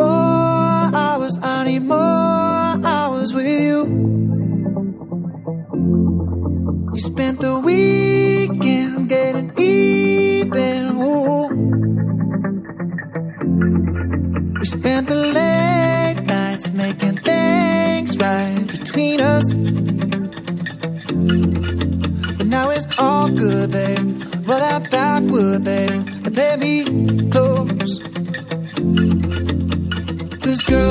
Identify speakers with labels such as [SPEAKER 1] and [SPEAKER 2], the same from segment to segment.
[SPEAKER 1] 24 hours, I need more hours with you. You spent the weekend getting even. Ooh. We spent the late nights making things right between us. But now it's all good, babe. Roll that back, babe, and let me close.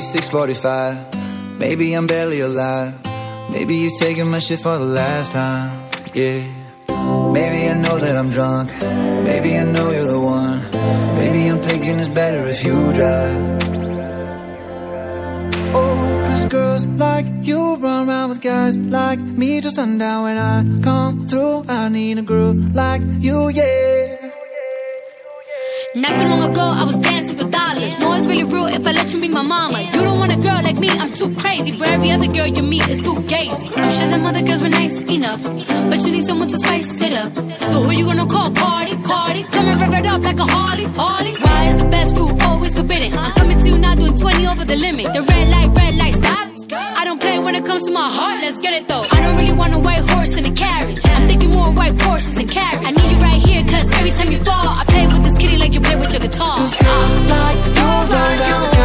[SPEAKER 1] you. 6:45. Maybe I'm barely alive. Maybe you're taking my shit for the last time. Yeah. Maybe I know that I'm drunk. Maybe I know you're the one. Maybe I'm thinking it's better if you drive. Oh, girls like you run around with guys like me till sundown. When I come through, I need a girl like you, yeah.
[SPEAKER 2] Not too long ago, I was dancing for No, it's really real if I let you be my mama. You don't want a girl like me, I'm too crazy. For every other girl you meet is too gazy. I'm sure them other girls were nice enough, but you need someone to spice it up. So who you gonna call? Cardi, Cardi. Come and rev it up like a Harley, Harley. Why is the best food always forbidden? I'm coming to you now doing 20 over the limit. The red light, red light, stop. I don't play when it comes to my heart, let's get it though. I don't really want a white horse in a carriage. I'm thinking more white horses and carriage. I need you like you
[SPEAKER 1] like you